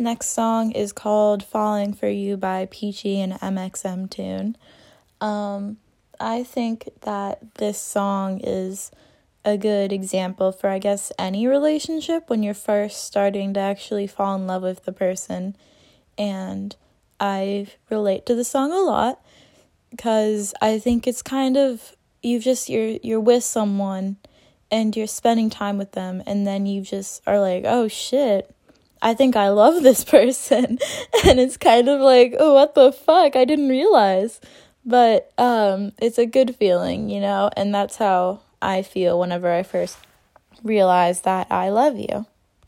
next song is called Falling for U by Peachy and mxmtoon. Um, I think that this song is a good example for, I guess, any relationship when you're first starting to actually fall in love with the person. And I relate to the song a lot because I think it's kind of you've just you're you're with someone and you're spending time with them and then you just are like, "Oh shit, I think I love this person." and it's kind of like, "Oh, what the fuck? I didn't realize." But um it's a good feeling, you know, and that's how I feel whenever I first realize that I love you.